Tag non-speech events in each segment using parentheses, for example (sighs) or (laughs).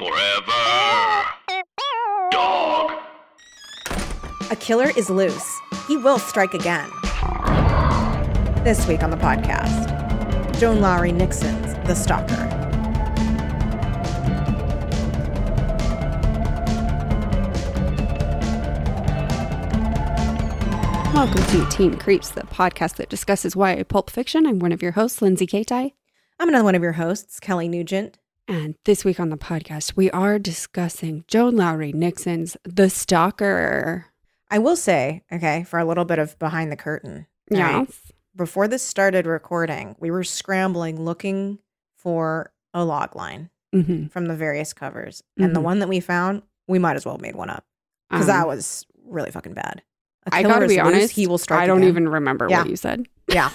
Forever. Dog. A killer is loose. He will strike again. This week on the podcast, Joan Lowery Nixon's The Stalker. Welcome to Teen Creeps, the podcast that discusses YA pulp fiction. I'm one of your hosts, Lindsay Katai. I'm another one of your hosts, Kelly Nugent. And this week on the podcast, we are discussing Joan Lowery Nixon's The Stalker. I will say, okay, for a little bit of behind the curtain. right? Before this started recording, we were scrambling looking for a log line Mm-hmm. from the various covers. And the Mhm. one that we found, we might as well have made one up because that Um, was really fucking bad. I gotta be loose, honest. he will strike I don't again. even remember Yeah. what you said. Yeah.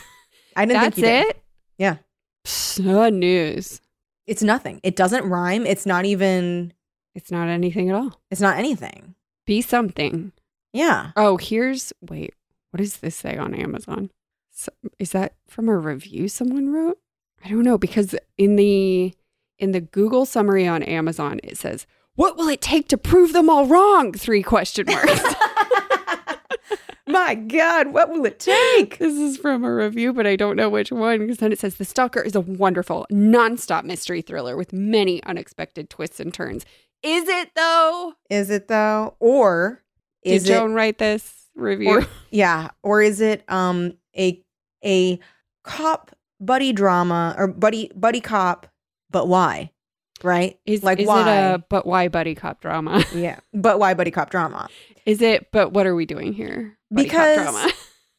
I didn't That's (laughs) think you did. it. Yeah. So news. It's nothing. It doesn't rhyme. It's not even It's not anything at all. it's not anything. Be something. Yeah. Oh, here's wait. What does this say on Amazon? So, is that from a review someone wrote? I don't know because in the in the Google summary on Amazon it says, "What will it take to prove them all wrong?" Three question marks. (laughs) My God, what will it take? this is from a review, but I don't know which one because then it says, "The Stalker is a wonderful, nonstop mystery thriller with many unexpected twists and turns." Is it though? Is it though? Or is Did it Joan write this review? or yeah, or is it um a a cop buddy drama or buddy buddy cop, but why? Right? is like is why? it a but why buddy cop drama? (laughs) yeah, but why buddy cop drama? Is it? But what are we doing here? Because-.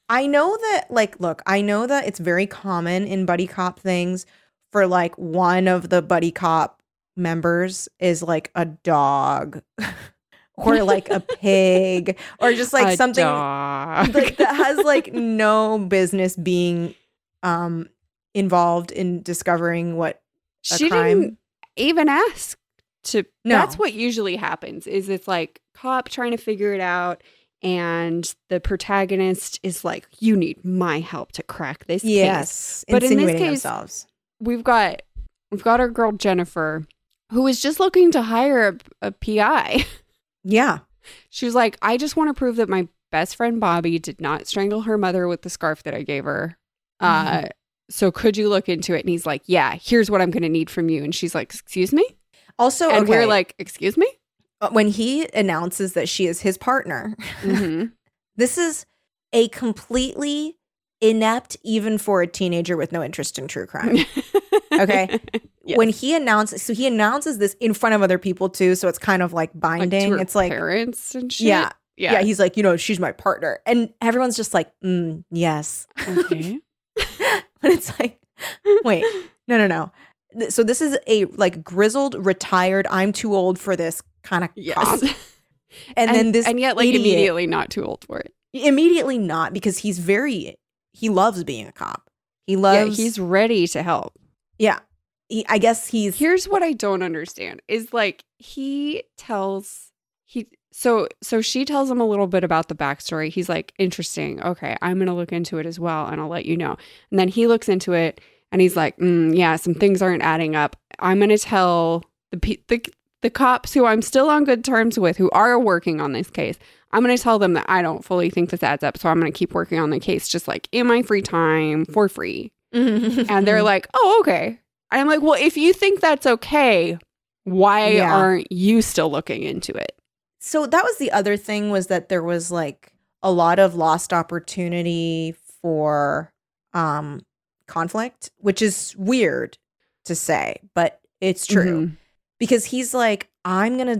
I know that, like, look, I know that it's very common in buddy cop things for like one of the buddy cop members is like a dog (laughs) or like a pig or just like (laughs) A something like that has like (laughs) no business being um involved in discovering what a she crime. didn't even ask to. No. That's what usually happens. Is it's like cop trying to figure it out. And the protagonist is like, "You need my help to crack this case." yes But in this case- themselves We've got we've got our girl Jennifer, who is just looking to hire a, a PI. (laughs) yeah She was like, I just want to prove that my best friend Bobby did not strangle her mother with the scarf that I gave her. Uh, so could you look into it? And he's like, Yeah, here's what I'm going to need from you. And she's like, Excuse me? also and okay, we're like, Excuse me? When he announces that she is his partner Mhm. (laughs) This is a completely inept, even for a teenager with no interest in true crime. (laughs) Okay. Yes. When he announces, so he announces this in front of other people too. So it's kind of like Like, binding. her it's like, parents and shit. yeah, Yeah. yeah, He's like, you know, she's my partner. And everyone's just like, mm, yes. okay. (laughs) but it's like, wait, no, no, no. So this is a like grizzled, retired, I'm too old for this kind of Yes. cop. (laughs) And, then this and yet like idiot- immediately not too old for it. immediately not because he's very he loves being a cop. He loves yeah, he's ready to help. yeah. He, I guess he's Here's what I don't understand is like he tells he so so she tells him a little bit about the backstory. He's like, interesting. Okay, I'm gonna look into it as well, and I'll let you know. And then he looks into it, and he's like, mm, yeah, some things aren't adding up. I'm gonna tell the pe- the the cops who I'm still on good terms with, who are working on this case. I'm gonna tell them that I don't fully think this adds up, so I'm gonna keep working on the case, just like in my free time for free (laughs) and they're like, "Oh, okay." And I'm like, "Well, if you think that's okay, why Yeah. aren't you still looking into it?" so that was the other thing was that there was like a lot of lost opportunity for um conflict, which is weird to say, but it's true. Mhm. Because he's like, I'm gonna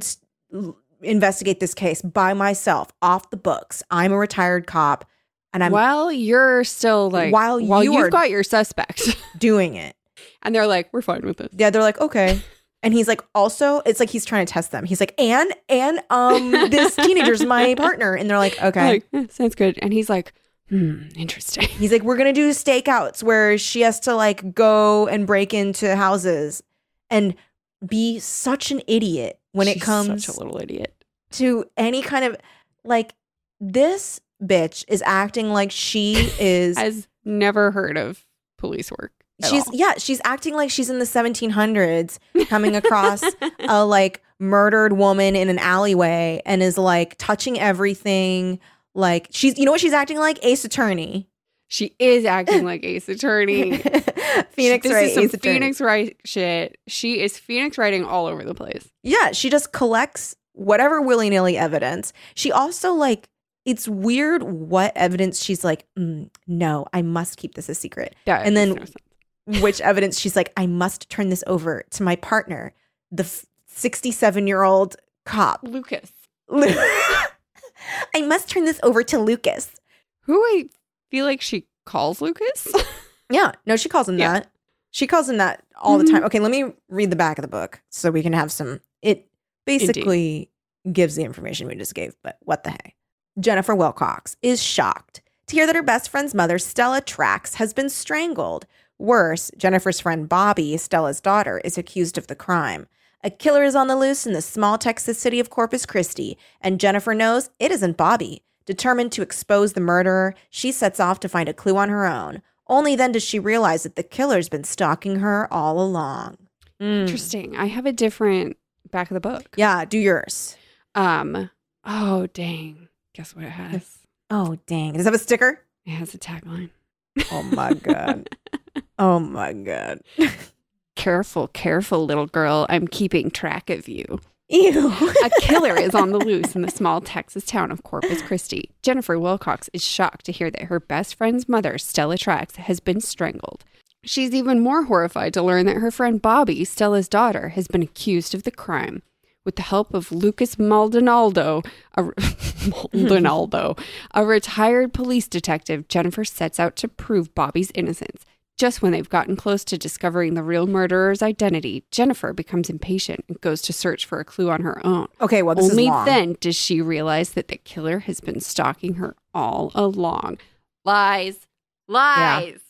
investigate this case by myself, off the books. I'm a retired cop, and I'm While you're still like, While while you you've got your suspect, (laughs) doing it. and they're like, "We're fine with this." Yeah, they're like, okay. And he's like, also, it's like he's trying to test them. He's like, and and um, this (laughs) teenager's my partner, and they're like, okay. Like, "Eh, sounds good. And he's like, "Hmm, interesting." He's like, we're gonna do stakeouts where she has to like go and break into houses and be such an idiot when it comes such a little idiot. to any kind of like this bitch is acting like she (laughs) is Has never heard of police work. she's all. yeah, she's acting like she's in the 1700s, coming across (laughs) a like murdered woman in an alleyway and is like touching everything. Like she's, you know what she's acting like? Ace Attorney. She is acting like Ace Attorney. (laughs) Phoenix this Wright, is some Ace Attorney. Phoenix Wright shit. She is Phoenix writing all over the place. Yeah, she just collects whatever willy nilly evidence. She also like. It's weird what evidence she's like, "Mm, no, I must keep this a secret. Yeah, And then- no (laughs) which evidence she's like, I must turn this over to my partner, the 67 year old cop. Lucas, (laughs) I must turn this over to Lucas. who I feel like she calls Lucas. (laughs) Yeah, no, she calls him Yeah. that. She calls him that all the Mhm. time. Okay, let me read the back of the book so we can have some. It basically gives the information we just gave, but what the heck? Jennifer Wilcox is shocked to hear that her best friend's mother, Stella Trax, has been strangled. Worse, Jennifer's friend Bobby, Stella's daughter, is accused of the crime. A killer is on the loose in the small Texas city of Corpus Christi, and Jennifer knows it isn't Bobby. Determined to expose the murderer, she sets off to find a clue on her own. Only then does she realize that the killer's been stalking her all along. Mm. Interesting. I have a different back of the book. Yeah, do yours. Um. Oh dang. Guess what it has? Oh, dang. Does it have a sticker? It has a tagline. Oh my God. (laughs) oh my God. (laughs) Careful, careful, little girl. I'm keeping track of you. Ew. A killer is on the loose in the small Texas town of Corpus Christi. Jennifer Wilcox is shocked to hear that her best friend's mother, Stella Trax, has been strangled. She's even more horrified to learn that her friend Bobby, Stella's daughter, has been accused of the crime. With the help of Lucas Maldonado, a, (laughs) Maldonado, a retired police detective, Jennifer sets out to prove Bobby's innocence. Just when they've gotten close to discovering the real murderer's identity, Jennifer becomes impatient and goes to search for a clue on her own. Okay, well, this Only is long. then does she realize that the killer has been stalking her all along. Lies. Lies.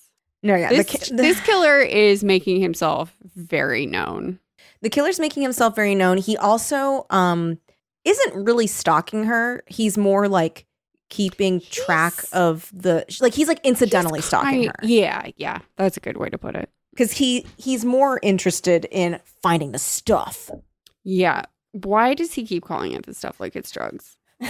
No, yeah. This, the, ki- this (laughs) killer is making himself very known. the killer's making himself very known. He also um isn't really stalking her. He's more like keeping track He's- of the like he's like incidentally He's stalking her. Yeah, yeah. That's a good way to put it. Because he he's more interested in finding the stuff. Yeah. Why does he keep calling it the stuff like it's drugs? (laughs)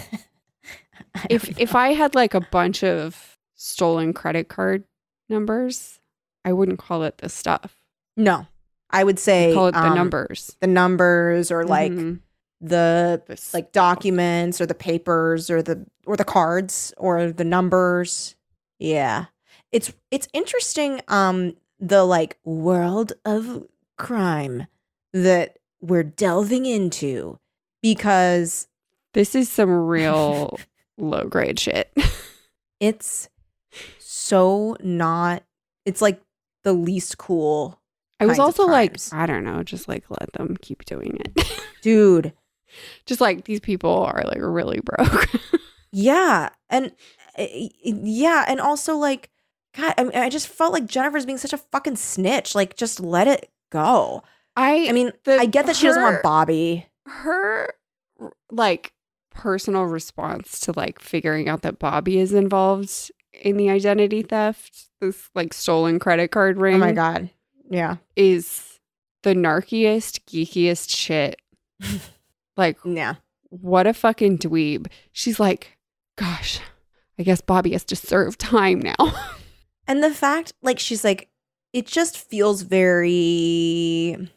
If know. if I had like a bunch of stolen credit card numbers, I wouldn't call it the stuff. no. I would say I'd call it the um, numbers. The numbers or like Mhm. The like documents or the papers or the or the cards or the numbers yeah it's it's interesting um the like world of crime that we're delving into because This is some real (laughs) low grade shit. it's so not it's like the least cool I was also like. I don't know, just like let them keep doing it. (laughs) dude just like these people are like really broke. (laughs) Yeah, and uh, yeah, and also like, God, I, mean, I just felt like Jennifer's being such a fucking snitch. Like, just let it go. I I mean, the- I get that she doesn't want Bobby. her like personal response to like figuring out that Bobby is involved in the identity theft, this like stolen credit card ring Oh my god, yeah, is the narkiest, geekiest shit. (laughs) like yeah, what a fucking dweeb. She's like, gosh, I guess Bobby has to serve time now. (laughs) and the fact, like, she's like, it just feels very,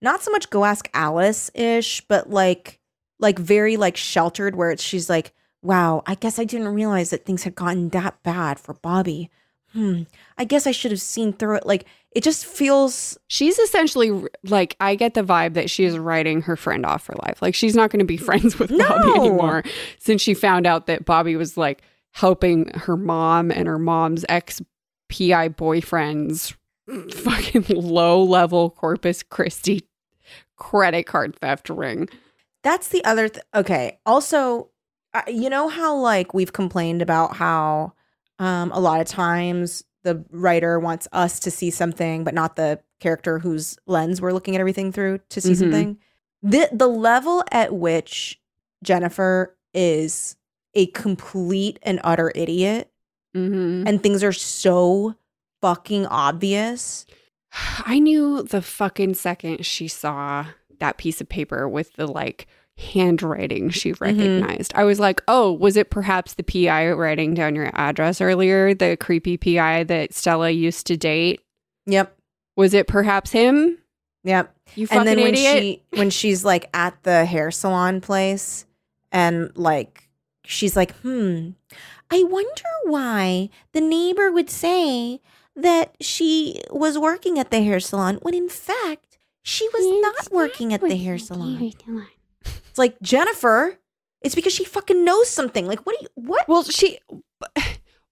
not so much go ask Alice ish, but like, like very like sheltered, where it's she's like, wow, I guess I didn't realize that things had gotten that bad for Bobby. Hmm, I guess I should have seen through it. Like, it just feels She's essentially like, I get the vibe that she is writing her friend off for life. Like, she's not going to be (laughs) friends with Bobby anymore since she found out that Bobby was like helping her mom and her mom's ex PI boyfriend's fucking low level Corpus Christi credit card theft ring. That's the other th- okay. Also, uh, you know how like we've complained about how um a lot of times the writer wants us to see something but not the character whose lens we're looking at everything through to see Mhm. something. The the level at which Jennifer is a complete and utter idiot Mm-hmm. and things are so fucking obvious. (sighs) I knew the fucking second she saw that piece of paper with the like handwriting she recognized. I was like, oh, was it perhaps the PI writing down your address earlier? The creepy PI that Stella used to date? Yep. Was it perhaps him? Yep. You fucking and then when idiot. she when she's like at the hair salon place and like she's like hmm i wonder why the neighbor would say that she was working at the hair salon when in fact she was not working at the hair salon it's like jennifer it's because she fucking knows something like what do you what Well, she.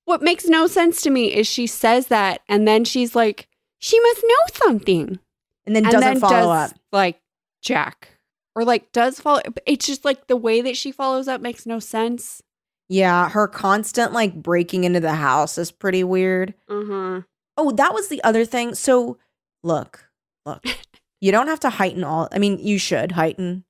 What makes no sense to me is she says that, and then she's like, she must know something, and then and doesn't then follow does, up like Jack, or like does follow. It's just like the way that she follows up makes no sense. yeah her constant like breaking into the house is pretty weird huh. Oh, that was the other thing. So, look, look, (laughs) you don't have to heighten all. I mean, you should heighten,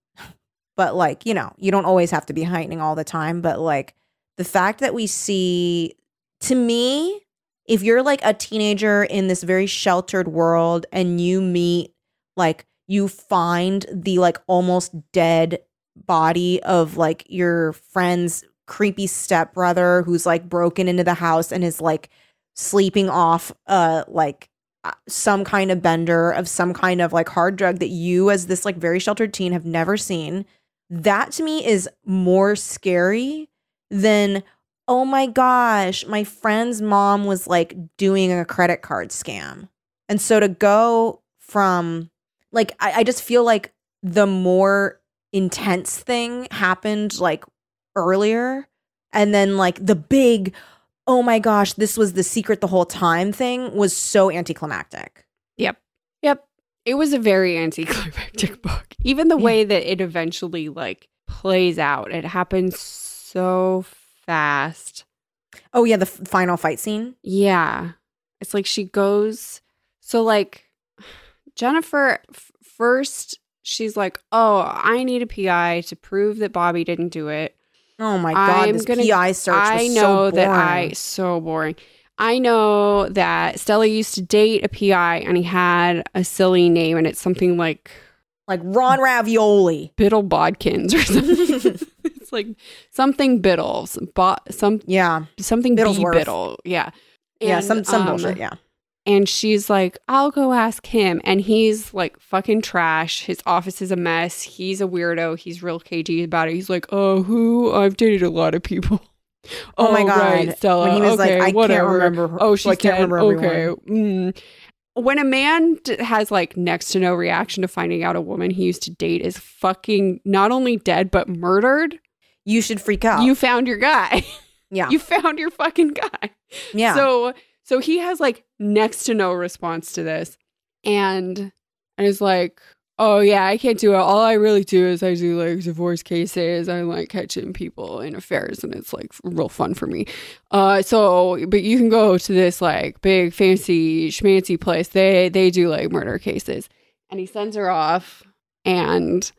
but like, you know, you don't always have to be heightening all the time. But like, the fact that we see, to me, if you're like a teenager in this very sheltered world and you meet, like, you find the like almost dead body of like your friend's creepy stepbrother who's like broken into the house and is like sleeping off uh like uh, some kind of bender of some kind of like hard drug that you as this like very sheltered teen have never seen that to me is more scary than oh my gosh my friend's mom was like doing a credit card scam and so to go from like I, I just feel like the more intense thing happened like earlier and then like the big oh my gosh this was the secret the whole time thing was so anticlimactic Yep. It was a very anticlimactic (laughs) book. Even the way that it eventually like plays out, it happens so fast. oh yeah the f- final fight scene Yeah. It's like she goes so like Jennifer f- first she's like, "Oh, I need a PI to prove that Bobby didn't do it." oh my god I'm this gonna- pi search was I so know that I so boring. I know that Stella used to date a PI and he had a silly name and it's something like like ron ravioli Biddle Bodkins or something. (laughs) it's like something Biddle, some, bo- some yeah something B Biddle. Yeah. yeah And, some some um, bullshit yeah And she's like, I'll go ask him. And he's like fucking trash. His office is a mess. He's a weirdo. He's real cagey about it. He's like, Oh, who? I've dated a lot of people. Oh my God. Stella. When he was like, okay, I can't remember her- Oh, I she's can't remember Okay. Mm. When a man d- has like next to no reaction to finding out a woman he used to date is fucking not only dead but murdered, you should freak out you found your guy. (laughs) yeah you found your fucking guy. yeah So so he has like next to no response to this. And and is like, Oh yeah, I can't do it. All I really do is I do like divorce cases. I like catching people in affairs and it's like real fun for me. Uh so but you can go to this like big fancy schmancy place. They they do like murder cases. And he sends her off and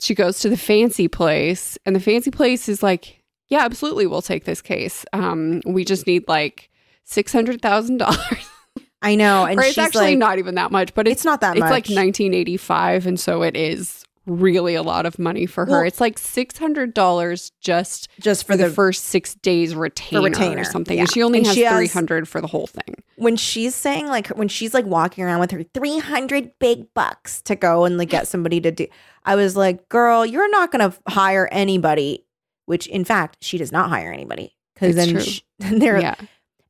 she goes to the fancy place and the fancy place is like, Yeah, absolutely we'll take this case. Um we just need like six hundred thousand dollars. (laughs) i know and Or it's actually like not even that much, but it's it's not that much. it's much like 1985, and so it is really a lot of money for her. Well- it's like six hundred dollars just just for, for the, the first six days retainer, retainer, or something, yeah. and she only And has three hundred for the whole thing. when she's saying like when she's like walking around with her 300 big bucks to go and like get somebody to do i was like girl you're not gonna hire anybody which in fact she does not hire anybody because (laughs) then they're Yeah,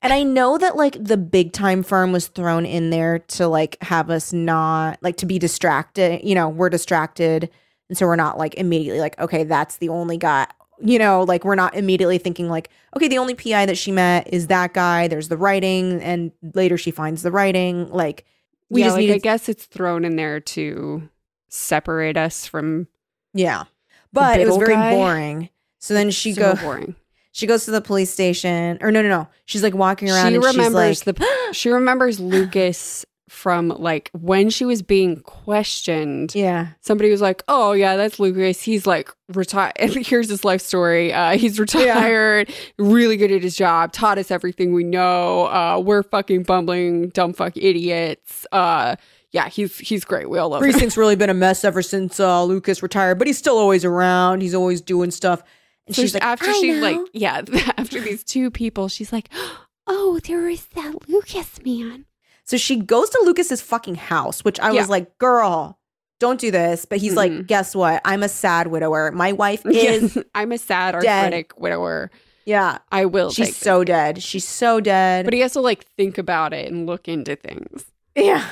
and i know that like the big time firm was thrown in there to like have us not like to be distracted you know we're distracted and so we're not like immediately like okay that's the only guy you know like we're not immediately thinking like okay the only pi that she met is that guy there's the writing and later she finds the writing like we yeah, just like, need I guess it's thrown in there to separate us from. yeah but it was very guy? boring so then she so go boring. She goes to the police station or no no no she's like walking around She and remembers she's like the. (gasps) She remembers (gasps) Lucas from like when she was being questioned. Yeah. Somebody was like, "Oh yeah, that's Lucas. He's like retired. (laughs) Here's his life story. Uh, he's retired, really good at his job. Taught us everything we know. Uh, we're fucking bumbling, dumb fuck idiots. Uh, yeah, he's he's great. We all love him. Really been a mess ever since uh, Lucas retired, but he's still always around. He's always doing stuff. And So she's like, after "I she know." like yeah (laughs) after these two people, she's like, (gasps) "Oh, there is that Lucas man." So she goes to Lucas's fucking house, which I Yeah. was like, girl, don't do this. But he's like, Mm-mm. guess what? I'm a sad widower. My wife (laughs) is, (laughs) I'm a sad dead. arthritic widower. yeah, I will. she's so dead. She's so dead. But he has to like think about it and look into things. yeah.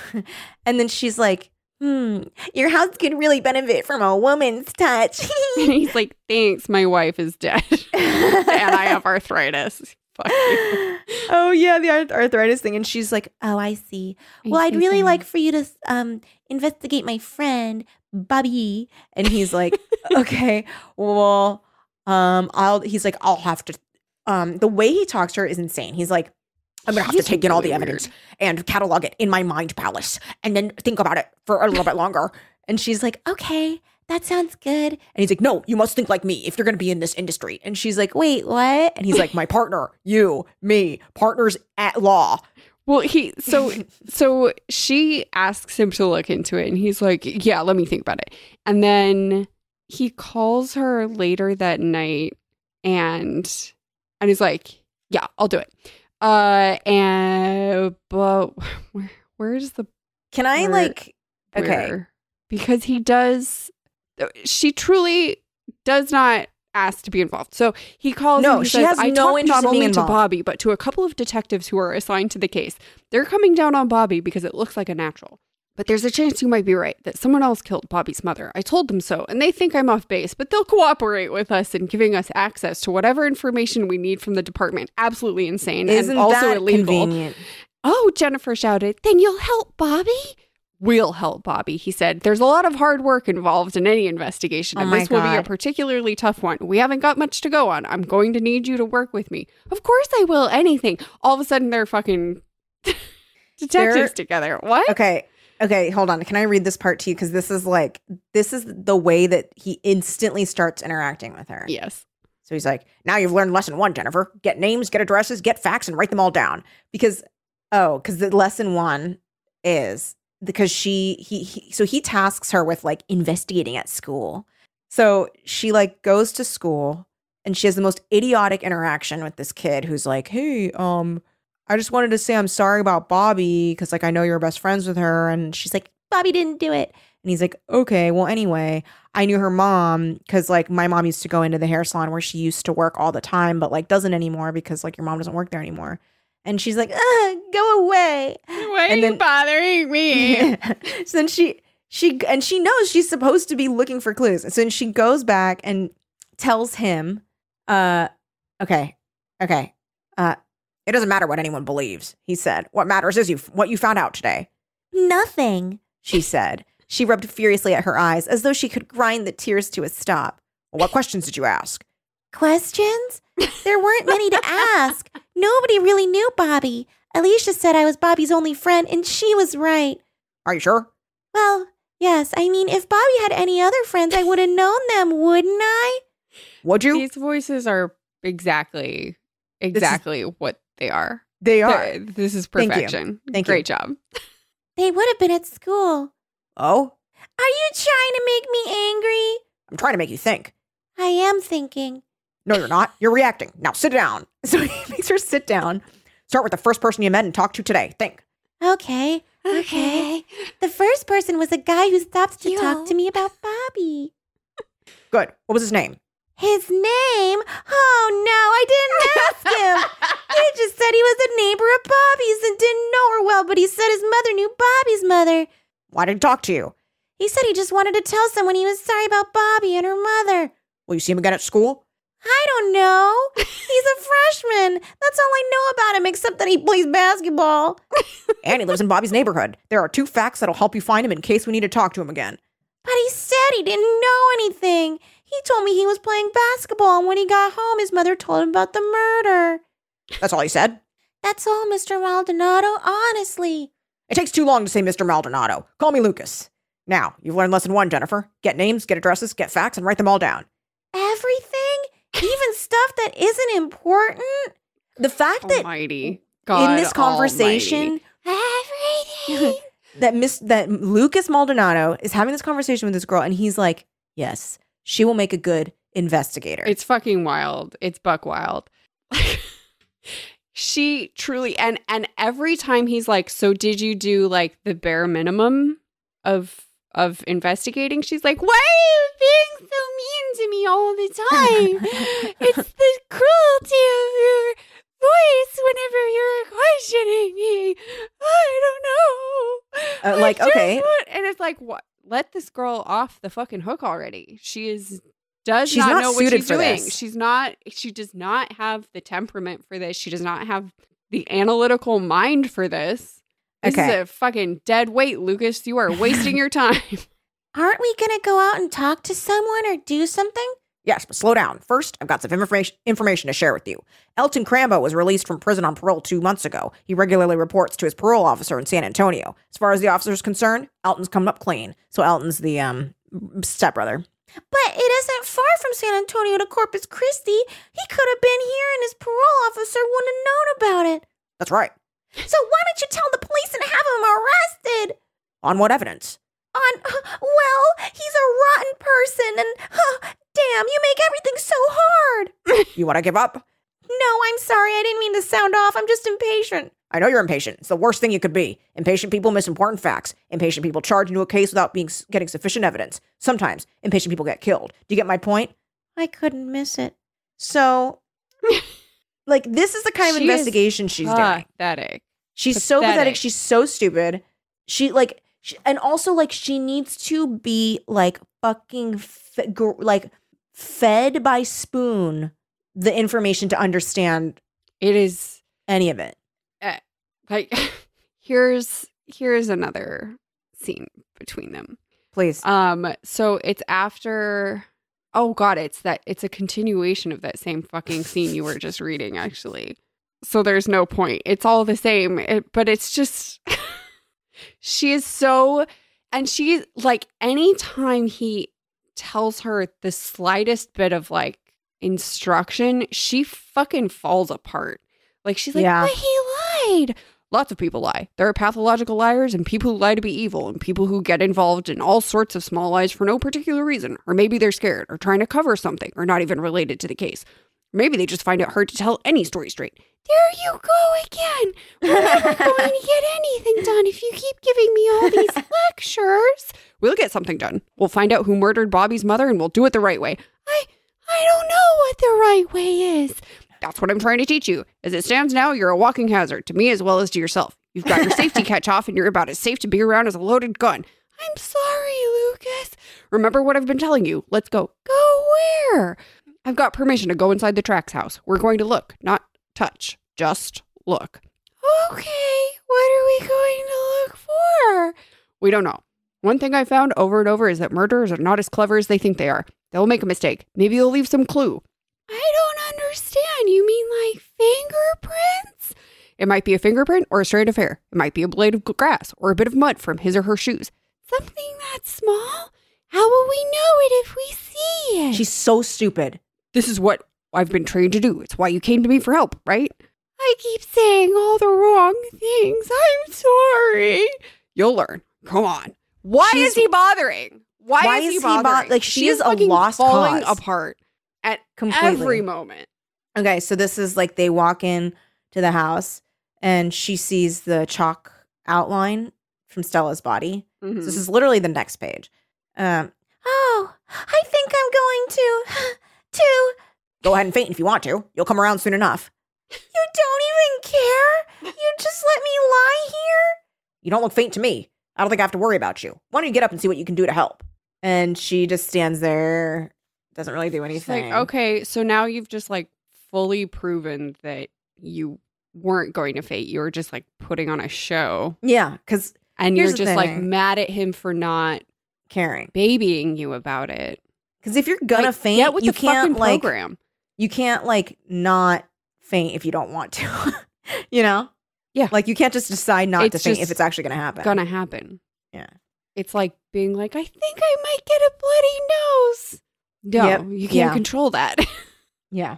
And then she's like, hmm, your house could really benefit from a woman's touch. (laughs) And he's like, "Thanks, my wife is dead, (laughs) and I have arthritis." Fuck you. (laughs) oh yeah, the arth- arthritis thing. And she's like, oh, I see. Well, I'd really like for you to um investigate my friend Bobby. And he's like, okay, well, um, I'll. He's like, I'll have to. Um, the way he talks to her is insane. He's like, I'm gonna have He's to take in all the evidence and catalog it in my mind palace, and then think about it for a little bit longer. And she's like, okay. That sounds good. And he's like, No, you must think like me if you're going to be in this industry. And she's like, Wait, what? And he's like, My partner, you, me, partners at law. Well, he so so she asks him to look into it, and he's like, "Yeah, let me think about it." And then he calls her later that night, and and he's like, "Yeah, I'll do it." Uh, and but where where's the Can I Where- like Okay. where? because he does. She truly does not ask to be involved. So he calls. No, she says, has I no interest not in only to. Bobby but to a couple of detectives who are assigned to the case. They're coming down on Bobby because it looks like a natural. But there's a chance you might be right that someone else killed Bobby's mother. I told them so, and they think I'm off base, but they'll cooperate with us in giving us access to whatever information we need from the department. Absolutely insane isn't and also that illegal. convenient? Oh, Jennifer shouted, then you'll help Bobby? We'll help Bobby, he said. There's a lot of hard work involved in any investigation, Oh and this will be a particularly tough one. We haven't got much to go on. I'm going to need you to work with me. Of course I will, anything. All of a sudden, they're fucking (laughs) detectives They're- together. What? Okay. Okay, hold on. Can I read this part to you? Because this is like, this is the way that he instantly starts interacting with her. Yes. So he's like, now you've learned lesson one, Jennifer. Get names, get addresses, get facts, and write them all down. Because, oh, because the lesson one is because she, he, he, so he tasks her with like investigating at school. So she like goes to school and she has the most idiotic interaction with this kid who's like, hey, um, I just wanted to say I'm sorry about Bobby because like I know you're best friends with her. And she's like, Bobby didn't do it. And he's like, okay, well, anyway, I knew her mom because like my mom used to go into the hair salon where she used to work all the time, but like doesn't anymore because like your mom doesn't work there anymore. And she's like, Ugh, go away. Why And are then- you bothering me? (laughs) so then she she and she knows she's supposed to be looking for clues. And so then she goes back and tells him, uh, okay, okay, uh, it doesn't matter what anyone believes, he said. What matters is you what you found out today. Nothing, she said. She rubbed furiously at her eyes as though she could grind the tears to a stop. Well, what questions did you ask? Questions? There weren't many to ask. (laughs) Nobody really knew Bobby. Alicia said I was Bobby's only friend, and she was right. Are you sure? Well, yes. I mean, if Bobby had any other friends, I would have known them, wouldn't I? Would you? These voices are exactly, exactly what they are. they are. This is Thank you. perfection. Thank you. Great job. They would have been at school. Oh? Are you trying to make me angry? I'm trying to make you think. I am thinking. No, you're not. You're reacting. Now sit down. (laughs) So he makes her sit down. Start with the first person you met and talk to today. Think. Okay. Okay. The first person was a guy who stopped to talk to me about Bobby. Good. What was his name? His name? Oh no, I didn't ask him. he (laughs) just said he was a neighbor of Bobby's and didn't know her well, but he said his mother knew Bobby's mother. Why did he talk to you? He said he just wanted to tell someone he was sorry about Bobby and her mother. Will you see him again at school? I don't know. He's a (laughs) freshman. That's all I know about him, except that he plays basketball. (laughs) and he lives in Bobby's neighborhood. There are two facts that'll help you find him in case we need to talk to him again. But he said he didn't know anything. He told me he was playing basketball, and when he got home, his mother told him about the murder. That's all he said? That's all, Mr. Maldonado, honestly. It takes too long to say Mr. Maldonado. Call me Lucas. Now, you've learned lesson one, Jennifer. Get names, get addresses, get facts, and write them all down. Everything? Even (laughs) stuff that isn't important? The fact that Almighty. God in this conversation, Almighty. (laughs) that Miss that Lucas Maldonado is having this conversation with this girl, and he's like, "Yes, she will make a good investigator." It's fucking wild. It's buck wild. (laughs) she truly and and every time he's like, "So did you do like the bare minimum of of investigating?" She's like, "Why are you being so mean to me all the time? (laughs) it's the cruelty of your voice whenever you're questioning me. I don't know. Uh, like, okay. want-" and it's like, what? Let this girl off the fucking hook already. She is does She's not, not know what she's doing. this. She's not. She does not have the temperament for this. She does not have the analytical mind for this. This Okay. is a fucking dead weight, Lucas. You are wasting (laughs) your time. Aren't we gonna go out and talk to someone or do something? Yes, but slow down. First, I've got some information information to share with you. Elton Crambo was released from prison on parole two months ago. He regularly reports to his parole officer in San Antonio. As far as the officer's concerned, Elton's coming up clean. So Elton's the um stepbrother. But it isn't far from San Antonio to Corpus Christi. He could have been here and his parole officer wouldn't have known about it. That's right. So why don't you tell the police and have him arrested? On what evidence? On, (laughs) well, he's a rotten person and, (laughs) huh, damn, you make everything so hard. (laughs) you want to give up? No, I'm sorry. I didn't mean to sound off. I'm just impatient. I know you're impatient. It's the worst thing you could be. Impatient people miss important facts. Impatient people charge into a case without being getting sufficient evidence. Sometimes impatient people get killed. Do you get my point? I couldn't miss it. So, (laughs) like, this is the kind of She investigation she's doing. Pathetic. She's so pathetic. Pathetic. She's so stupid. She like, she, and also like, she needs to be like fucking gr- like fed by spoon the information to understand It is any of it. like (laughs) here's here's another scene between them. Please. Um, so it's after. Oh God, it's that. It's a continuation of that same fucking scene you were just reading, actually. So there's no point. It's all the same, it, but it's just. (laughs) she is so, and she's like, anytime he tells her the slightest bit of like instruction, she fucking falls apart. Like she's like, Yeah. but he lied. Lots of people lie. There are pathological liars and people who lie to be evil and people who get involved in all sorts of small lies for no particular reason. Or maybe they're scared or trying to cover something or not even related to the case. Maybe they just find it hard to tell any story straight. There you go again. We're never (laughs) going to get anything done if you keep giving me all these (laughs) lectures. We'll get something done. We'll find out who murdered Bobby's mother and we'll do it the right way. I I don't know what the right way is. That's what I'm trying to teach you. As it stands now, you're a walking hazard to me as well as to yourself. You've got your safety (laughs) catch off and you're about as safe to be around as a loaded gun. I'm sorry, Lucas. Remember what I've been telling you. Let's go. Go where? I've got permission to go inside the Trax house. We're going to look, not touch. Just look. Okay, what are we going to look for? We don't know. One thing I found over and over is that murderers are not as clever as they think they are. They'll make a mistake. Maybe they'll leave some clue. I don't understand. You mean like fingerprints? It might be a fingerprint or a strand of hair. It might be a blade of grass or a bit of mud from his or her shoes. Something that small? How will we know it if we see it? She's so stupid. This is what I've been trained to do. It's why you came to me for help, right? I keep saying all the wrong things. I'm sorry. You'll learn. Come on. Why She's- is he bothering? Why, Why is he is he bo- bothering? like, she She is a fucking lost falling cause. apart at Completely. every moment. Okay, so this is like they walk in to the house and she sees the chalk outline from Stella's body. Mhm. So this is literally the next page. Um, oh, I think I'm going to to go ahead and faint if you want to. You'll come around soon enough. You don't even care. You just let me lie here. You don't look faint to me. I don't think I have to worry about you. Why don't you get up and see what you can do to help? And she just stands there, doesn't really do It's anything. like, okay, so now you've just like fully proven that you weren't going to faint. You were just like putting on a show. Yeah, because And Here's you're the just like mad at him for not caring. babying you about it. Because if you're gonna Like, faint, get with you the can't fucking like program. you can't like not faint if you don't want to. (laughs) you know? Yeah. Like you can't just decide not to It's think just if it's actually to happen. gonna happen. Yeah. It's like being like, I think I might get a bloody nose. No, Yep. you can't Yeah. control that. (laughs) Yeah.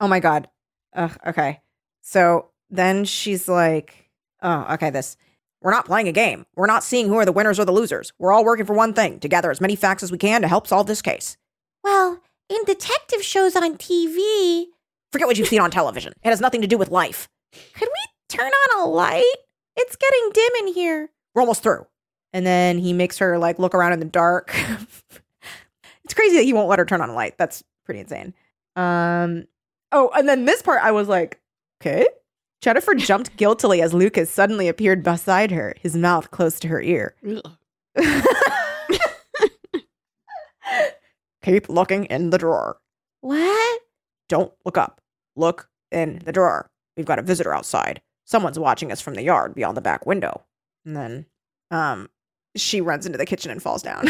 Oh my god. Ugh, okay. So then she's like, "Oh, okay, this. We're not playing a game. We're not seeing who are the winners or the losers. We're all working for one thing: to gather as many facts as we can to help solve this case." Well, in detective shows on TV, forget what you've seen on television. It has nothing to do with life. Could we turn on a light? It's getting dim in here. We're almost through. And then he makes her like look around in the dark. (laughs) it's crazy that he won't let her turn on a light. That's pretty insane. Um. Oh, and then this part, I was like, okay. Jennifer (laughs) jumped guiltily as Lucas suddenly appeared beside her, his mouth close to her ear. (laughs) Ugh. Keep looking in the drawer. What? Don't look up. Look in the drawer. We've got a visitor outside. Someone's watching us from the yard beyond the back window. And then, um, she runs into the kitchen and falls down. (laughs)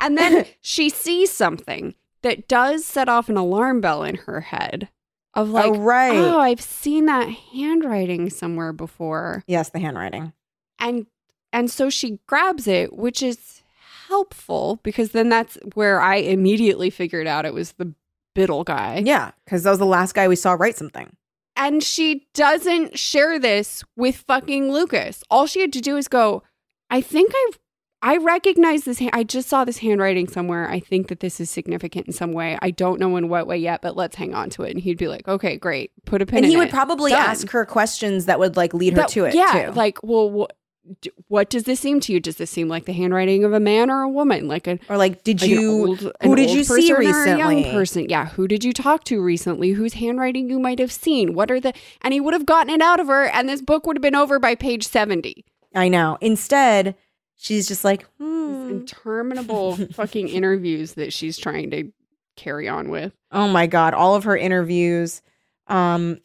and then she sees something that does set off an alarm bell in her head of like, oh, right. oh, I've seen that handwriting somewhere before. yes, the handwriting. And and so she grabs it, which is helpful because then that's where I immediately figured out it was the Biddle guy. Yeah, because that was the last guy we saw write something. And she doesn't share this with fucking Lucas. All she had to do is go, I think I've I recognize this. hand- I just saw this handwriting somewhere. I think that this is significant in some way. I don't know in what way yet, but let's hang on to it. And he'd be like, "Okay, great. Put a pin and he would it." probably Done. ask her questions that would like lead her That- to it Yeah, too. like, well, what, what does this seem to you? Does this seem like the handwriting of a man or a woman? Like a or like, did like you old- who did you see or a young recently? person? Yeah, who did you talk to recently? Whose handwriting you might have seen? What are the? And he would have gotten it out of her, and this book would have been over by page seventy. I know. Instead, she's just like, hmm. interminable (laughs) fucking interviews that she's trying to carry on with. Oh my god, all of her interviews. Um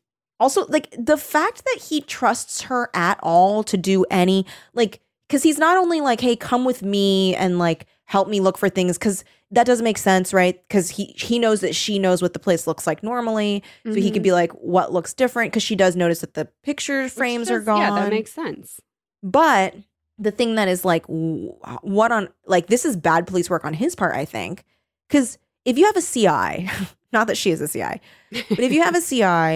also like the fact that he trusts her at all to do any like cuz he's not only like hey come with me and like help me look for things cuz that doesn't make sense, right? Cuz he he knows that she knows what the place looks like normally. So he could mm-hmm. be like what looks different cuz she does notice that the picture frames are gone. Yeah, that makes sense. But the thing that is like, what on, like, this is bad police work on his part, I think. Because if you have a CI, (laughs) not that she is a CI, but if you have a (laughs)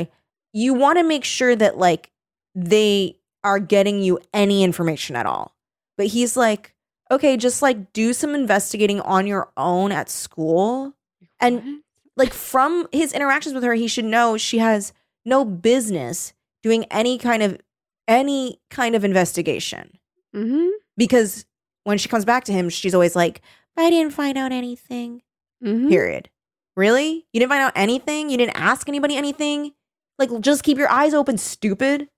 CI, you want to make sure that, like, they are getting you any information at all. But he's like, okay, just like do some investigating on your own at school. And like from his interactions with her, he should know she has no business doing any kind of any kind of investigation Mhm. because when she comes back to him, she's always like, "I didn't find out anything." Mhm. Period. Really? You didn't find out anything? You didn't ask anybody anything? Like, just keep your eyes open, stupid.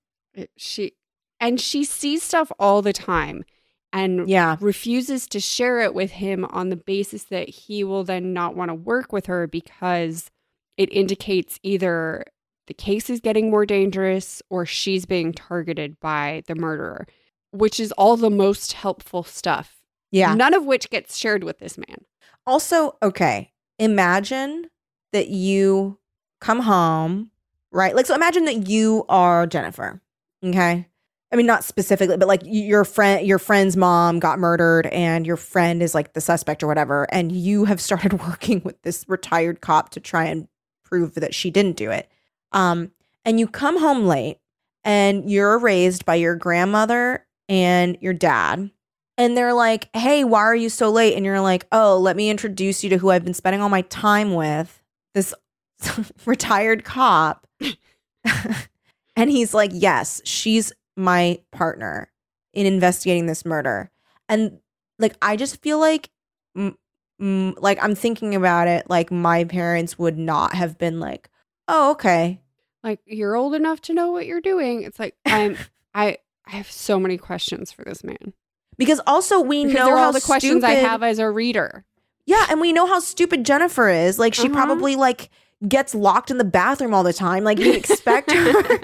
She and she sees stuff all the time and Yeah. refuses to share it with him on the basis that he will then not want to work with her because it indicates either the case is getting more dangerous or she's being targeted by the murderer, which is all the most helpful stuff. Yeah. None of which gets shared with this man. Also, okay, imagine that you come home, right? Like, so imagine that you are Jennifer, okay? I mean, not specifically, but like your friend, your friend's mom got murdered, and your friend is like the suspect or whatever, and you (laughs) have started (laughs) working with this retired cop to try and prove that she didn't do it. Um, and you come home late, and you're raised by your grandmother and your dad, and they're like, "Hey, why are you so late?" And you're like, "Oh, let me introduce you to who I've been spending all my time with, this (laughs) retired cop." (laughs) and he's like, "Yes, she's my partner in investigating this murder." And like I just feel like mm, mm, like I'm thinking about it like my parents would not have been like, "Oh, okay." Like you're old enough to know what you're doing. It's like I'm (laughs) I I have so many questions for this man. Because also we Because know all the questions I have as a reader. Yeah, and we know how stupid Jennifer is. Like she Uh-huh. probably like gets locked in the bathroom all the time. Like you expect (laughs) her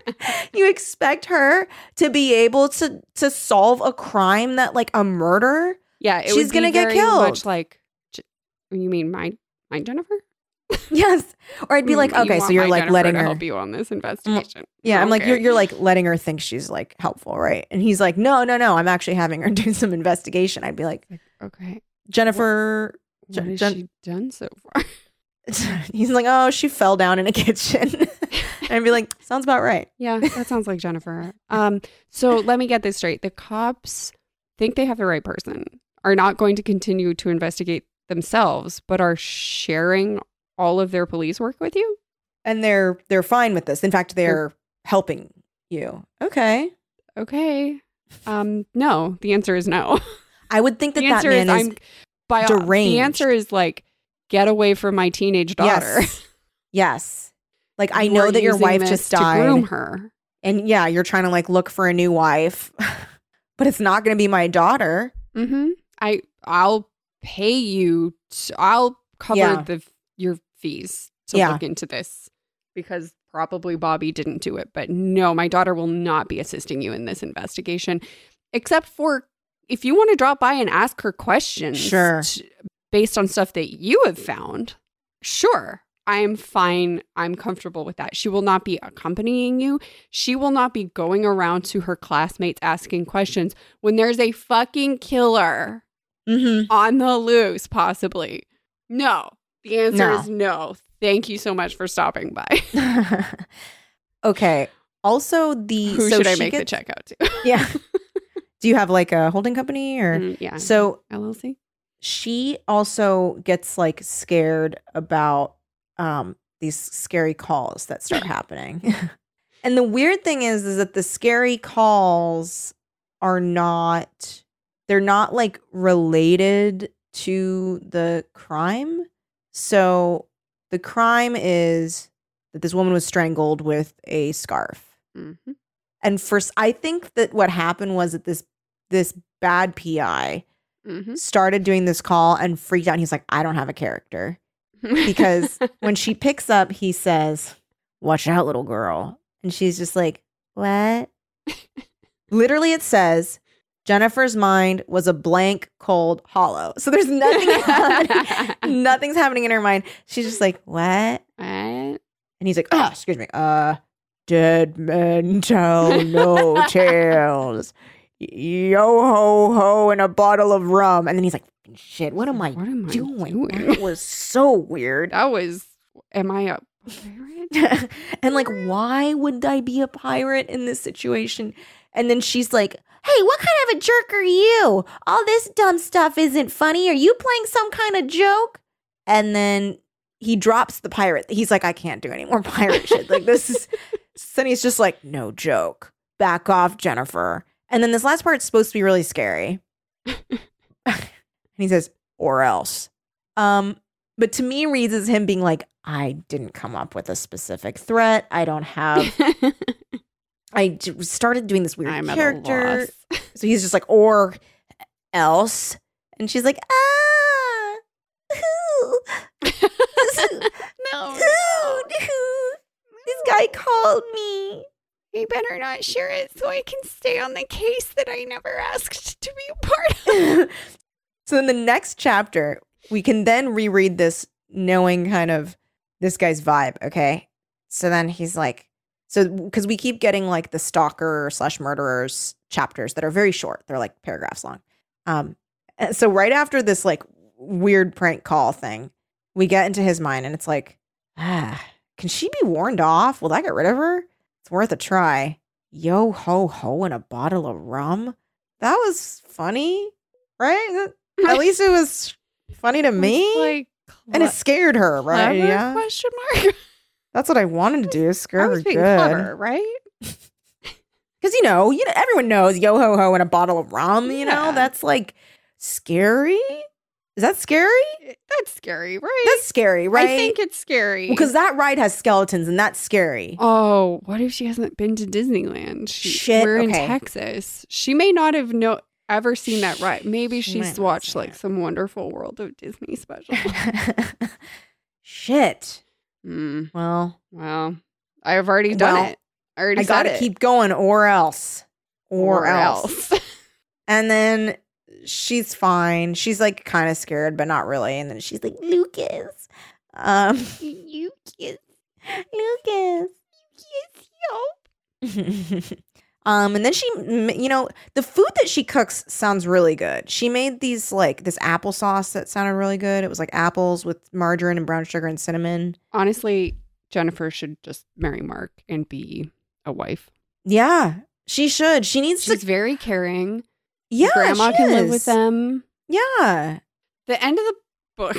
you expect her to be able to to solve a crime that like a murder? Yeah, it She's would gonna get killed. Much like, you mean my my Jennifer? (laughs) yes. Or I'd be like, Mm, you okay, so you're like Jennifer letting her. help you on this investigation. Yeah, I'm like, you're, you're like letting her think she's like helpful, right? And he's like, no, no, no, I'm actually having her (laughs) do some investigation. I'd be like, okay. Jennifer. What Jen- has she done so far? (laughs) he's like, oh, she fell down in a (laughs) kitchen. and (laughs) I'd be like, sounds about right. yeah, that sounds like Jennifer. Um, so let me get this straight. The cops think they have the right person, are not going to continue to investigate themselves, but are sharing all of their police work with you. And they're they're fine with this. In fact, they're helping you. Okay. Okay. Um, no, the answer is no. I would think that the that man is is I'm deranged. The answer is like get away from my teenage daughter. Yes. (laughs) Yes. Like I know that your wife just to died. groom her. And yeah, you're trying to like look for a new wife. (laughs) but it's not going to be my daughter. Mm-hmm. I I'll pay you. I'll cover Yeah. the your fees to Yeah. look into this because probably Bobby didn't do it. But no, my daughter will not be assisting you in this investigation, except for if you want to drop by and ask her questions. Sure. Based on stuff that you have found, sure. I'm fine. I'm comfortable with that. She will not be accompanying you. She will not be going around to her classmates asking questions when there's a fucking killer Mm-hmm. on the loose, possibly. No. The answer No. is no. Thank you so much for stopping by. (laughs) (laughs) okay. Also, the Who so should I make gets- the check out to? Yeah. (laughs) Do you have like a holding company or Mm, yeah. so LLC? She also gets like scared about um these scary calls that start (clears throat) happening. and the weird thing is is that the scary calls are not they're not like related to the crime. So the crime is that this woman was strangled with a scarf. hmm And first I think that what happened was that this this bad PI hmm started doing this call and freaked out. And he's like, I don't have a character. Because (laughs) when she picks up, he says, Watch out, little girl. And she's just like, What? Literally, it says, Jennifer's mind was a blank, cold hollow. So there's nothing happening. (laughs) (laughs) Nothing's happening in her mind. She's just like, What? What? And he's like, Oh, excuse me. Uh, dead men tell no tales. Yo ho ho and a bottle of rum. And then he's like, Shit, what am I What am I doing? doing? That was so weird. That was. Am I a pirate? (laughs) and like, why would I be a pirate in this situation? And then she's like, Hey, what kind of a jerk are you? All this dumb stuff isn't funny. Are you playing some kind of joke? And then he drops the pirate. He's like, I can't do any more pirate shit. Like, this is. (laughs) Sonny's just like, No joke. Back off, Jennifer. And then this last part's supposed to be really scary. (laughs) and he says, Or else. Um, but to me reads as him being like i didn't come up with a specific threat. I don't have (laughs) i started doing this weird I'm character at a loss. so he's just like or else? And she's like ah (laughs) no, this guy called me You better not share it so I can stay on the case that I never asked to be a part of. (laughs) so in the next chapter we can then reread this knowing kind of this guy's vibe okay? So then he's like so because we keep getting like the stalker slash murderers chapters that are very short. They're like paragraphs long. Um so right after this like weird prank call thing we get into his mind and it's like (sighs) ah can she be warned off? Will that get rid of her it's worth a try. Yo ho ho and a bottle of rum? That was funny right? (laughs) At least it was funny to me? like, and it scared her right? yeah. Question mark. (laughs) that's what i wanted to do scare her good. clever, right? (laughs) because you know you know everyone knows yo ho ho and a bottle of rum you know? That's like scary is that scary That's scary, right? that's scary right I think it's scary. because that ride has skeletons and that's scary Oh, what if she hasn't been to Disneyland? She, Shit, We're in okay. Texas. She may not have no ever seen that ride. Maybe She she's watched like it. some wonderful World of Disney special. (laughs) shit mm, well well, I have already done Well, it. I already i gotta it. keep going or else or, else. (laughs) And then she's fine. She's like kind of scared, but not really. And then she's like, Lucas, Um, (laughs) You kiss, Lucas. help. (laughs) um, and then she, you know, the food that she cooks sounds really good. She made these like this applesauce that sounded really good. It was like apples with margarine and brown sugar and cinnamon. Honestly, Jennifer should just marry Mark and be a wife. Yeah, she should. She needs to She's very caring. Yeah, Grandma can live is. with them. Yeah, The end of the book.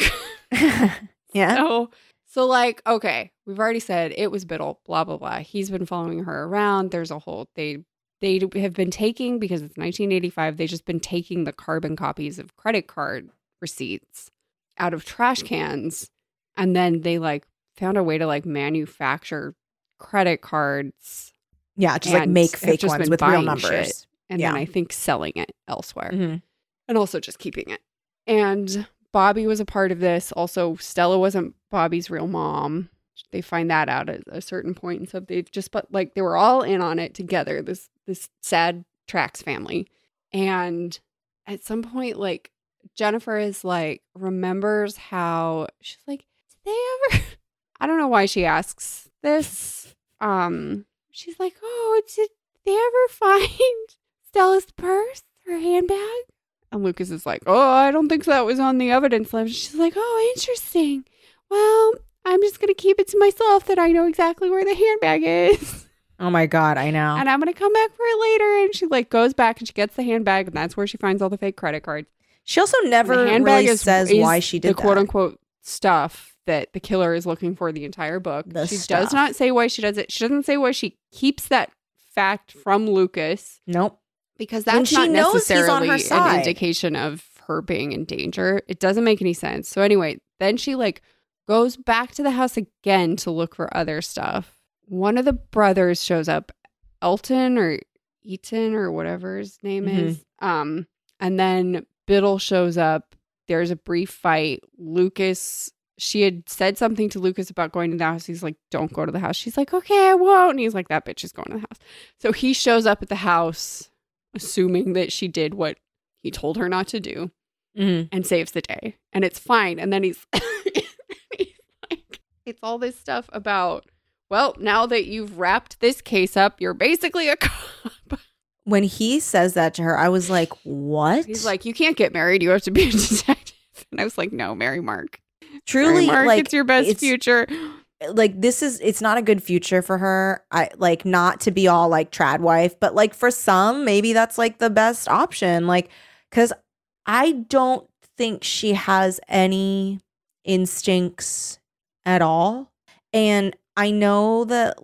(laughs) yeah. So, so like, okay, we've already said it was Biddle, blah blah blah. He's been following her around. There's a whole they they have been taking because it's 1985. They've just been taking the carbon copies of credit card receipts out of trash cans, and then they like found a way to like manufacture credit cards Yeah, just like make fake ones with real numbers. shit. And then I think selling it elsewhere Mhm. and also just keeping it. And Bobby was a part of this. Also, Stella wasn't Bobby's real mom. They find that out at a certain point, and so they've just but like they were all in on it together. This this sad Trax family, and at some point, like Jennifer is like remembers how she's like, did they ever? (laughs) I don't know why she asks this. Um, she's like, oh, did they ever (laughs) find Stella's purse, her handbag? And Lucas is like, Oh, I don't think that was on the evidence list. She's like, Oh, interesting. Well, I'm just going to keep it to myself that I know exactly where the handbag is. Oh my god, I know. And I'm going to come back for it later. And she like goes back and she gets the handbag. And that's where she finds all the fake credit cards. She also never the handbag really is, says is why she did the that. quote unquote stuff that the killer is looking for the entire book. The she stuff. does not say why she does it. She doesn't say why she keeps that fact from Lucas Nope. Because that's not knows he's on necessarily an indication of her being in danger. It doesn't make any sense. So anyway, then she like goes back to the house again to look for other stuff. One of the brothers shows up, Elton or Eaton or whatever his name Mhm. is. Um, and then Biddle shows up. There's a brief fight. Lucas, she had said something to Lucas about going to the house. He's like, "Don't go to the house." She's like, "Okay, I won't." And he's like, "That bitch is going to the house." So he shows up at the house, assuming that she did what he told her not to do, Mhm. and saves the day, and it's fine. And then he's, (laughs) he's like, "It's all this stuff about." Well, now that you've wrapped this case up, you're basically a (laughs) cop. When he says that to her, I was like, "What?" He's like, you can't get married. You have to be a (laughs) detective. And I was like, no, marry Mark. "Truly, marry Mark. like it's your best it's- future. Like this is it's not a good future for her. I like not to be all like trad wife, but like for some, maybe that's like the best option. Like, cause I don't think she has any instincts at all. And I know that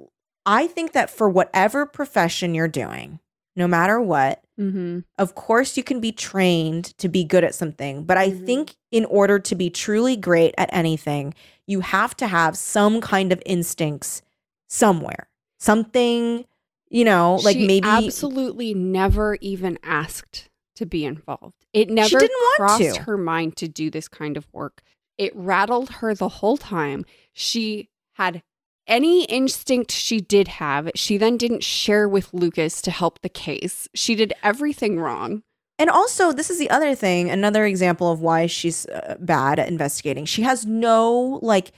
I think that for whatever profession you're doing, no matter what, Mm-hmm. of course you can be trained to be good at something but i Mhm. think in order to be truly great at anything you have to have some kind of instincts somewhere something you know like She maybe absolutely never even asked to be involved. It never didn't want crossed to. her mind to do this kind of work. It rattled her the whole time. She had any instinct she did have, she then didn't share with Lucas to help the case. She did everything wrong. and also this is the other thing another example of why she's uh, bad at investigating she has no like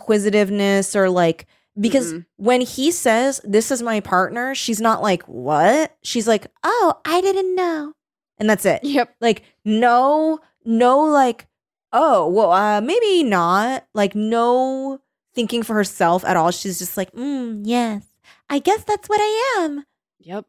inquisitiveness or like because Mhm. when he says this is my partner she's not like what she's like oh i didn't know and that's it Yep. like no no like oh well uh maybe not like no thinking for herself at all she's just like mm, yes i guess that's what i am Yep.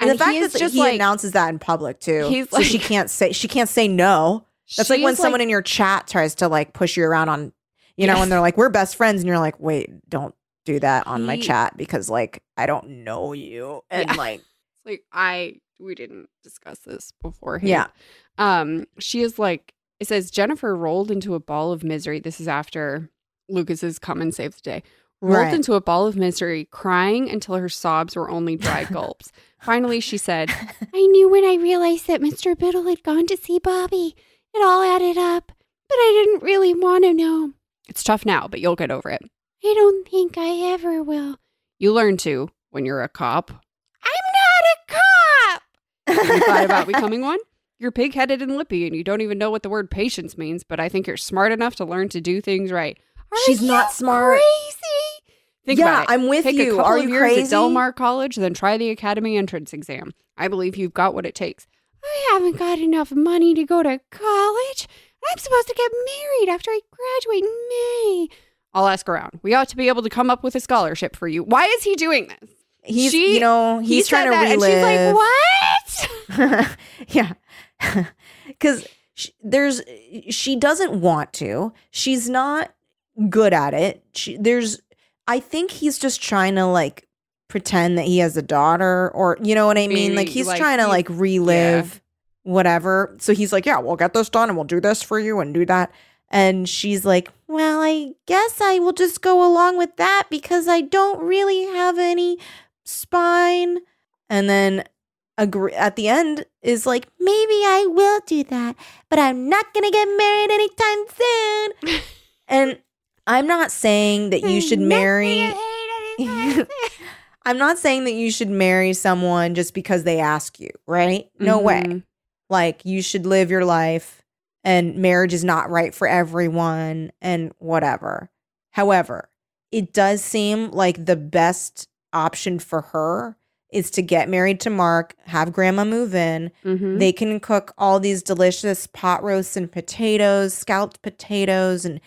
and, the fact that just he like announces that in public too He's so she can't say she can't say no that's like when someone in your chat tries to like push you around on you know Yes. when they're like we're best friends and you're like wait don't do that on my chat because like i don't know you and Yeah. like (laughs) like I we didn't discuss this beforehand. Yeah. Um, she is like it says Jennifer rolled into a ball of misery. This is after Lucas's come and save the day. Rolled Right. into a ball of misery, crying until her sobs were only dry (laughs) gulps. Finally, she said, I knew when I realized that Mr. Biddle had gone to see Bobby. It all added up, but I didn't really want to know. It's tough now, but you'll get over it. I don't think I ever will. You learn to when you're a cop. I'm not a cop. Have you thought about becoming (laughs) one? you're pig headed and lippy and you don't even know what the word patience means, but I think you're smart enough to learn to do things right. She's not smart. Crazy. Think Yeah, about it. I'm with Take you. A Are you years crazy? At Del Mar College, then try the academy entrance exam. I believe you've got what it takes. I haven't got enough money to go to college. I'm supposed to get married after I graduate in May. I'll ask around. We ought to be able to come up with a scholarship for you. Why is he doing this? He's She- you know He he's trying to that, relive. And she's like, what? (laughs) yeah, (laughs) because there's she doesn't want to. She's not good at it. She, there's I think he's just trying to like pretend that he has a daughter, or you know what I mean. Like he's like, trying to like relive whatever. So he's like, yeah, we'll get this done, and we'll do this for you, and do that. And she's like, well, I guess I will just go along with that because I don't really have any spine. And then agree at the end is like, maybe I will do that, but I'm not gonna get married anytime soon. (laughs) and I'm not saying that you should marry. (laughs) I'm not saying that you should marry someone just because they ask you, right? No way. Mhm. Like you should live your life and marriage is not right for everyone and whatever. However, it does seem like the best option for her is to get married to Mark, have grandma move in. Mhm. They can cook all these delicious pot roasts and potatoes, scalloped potatoes and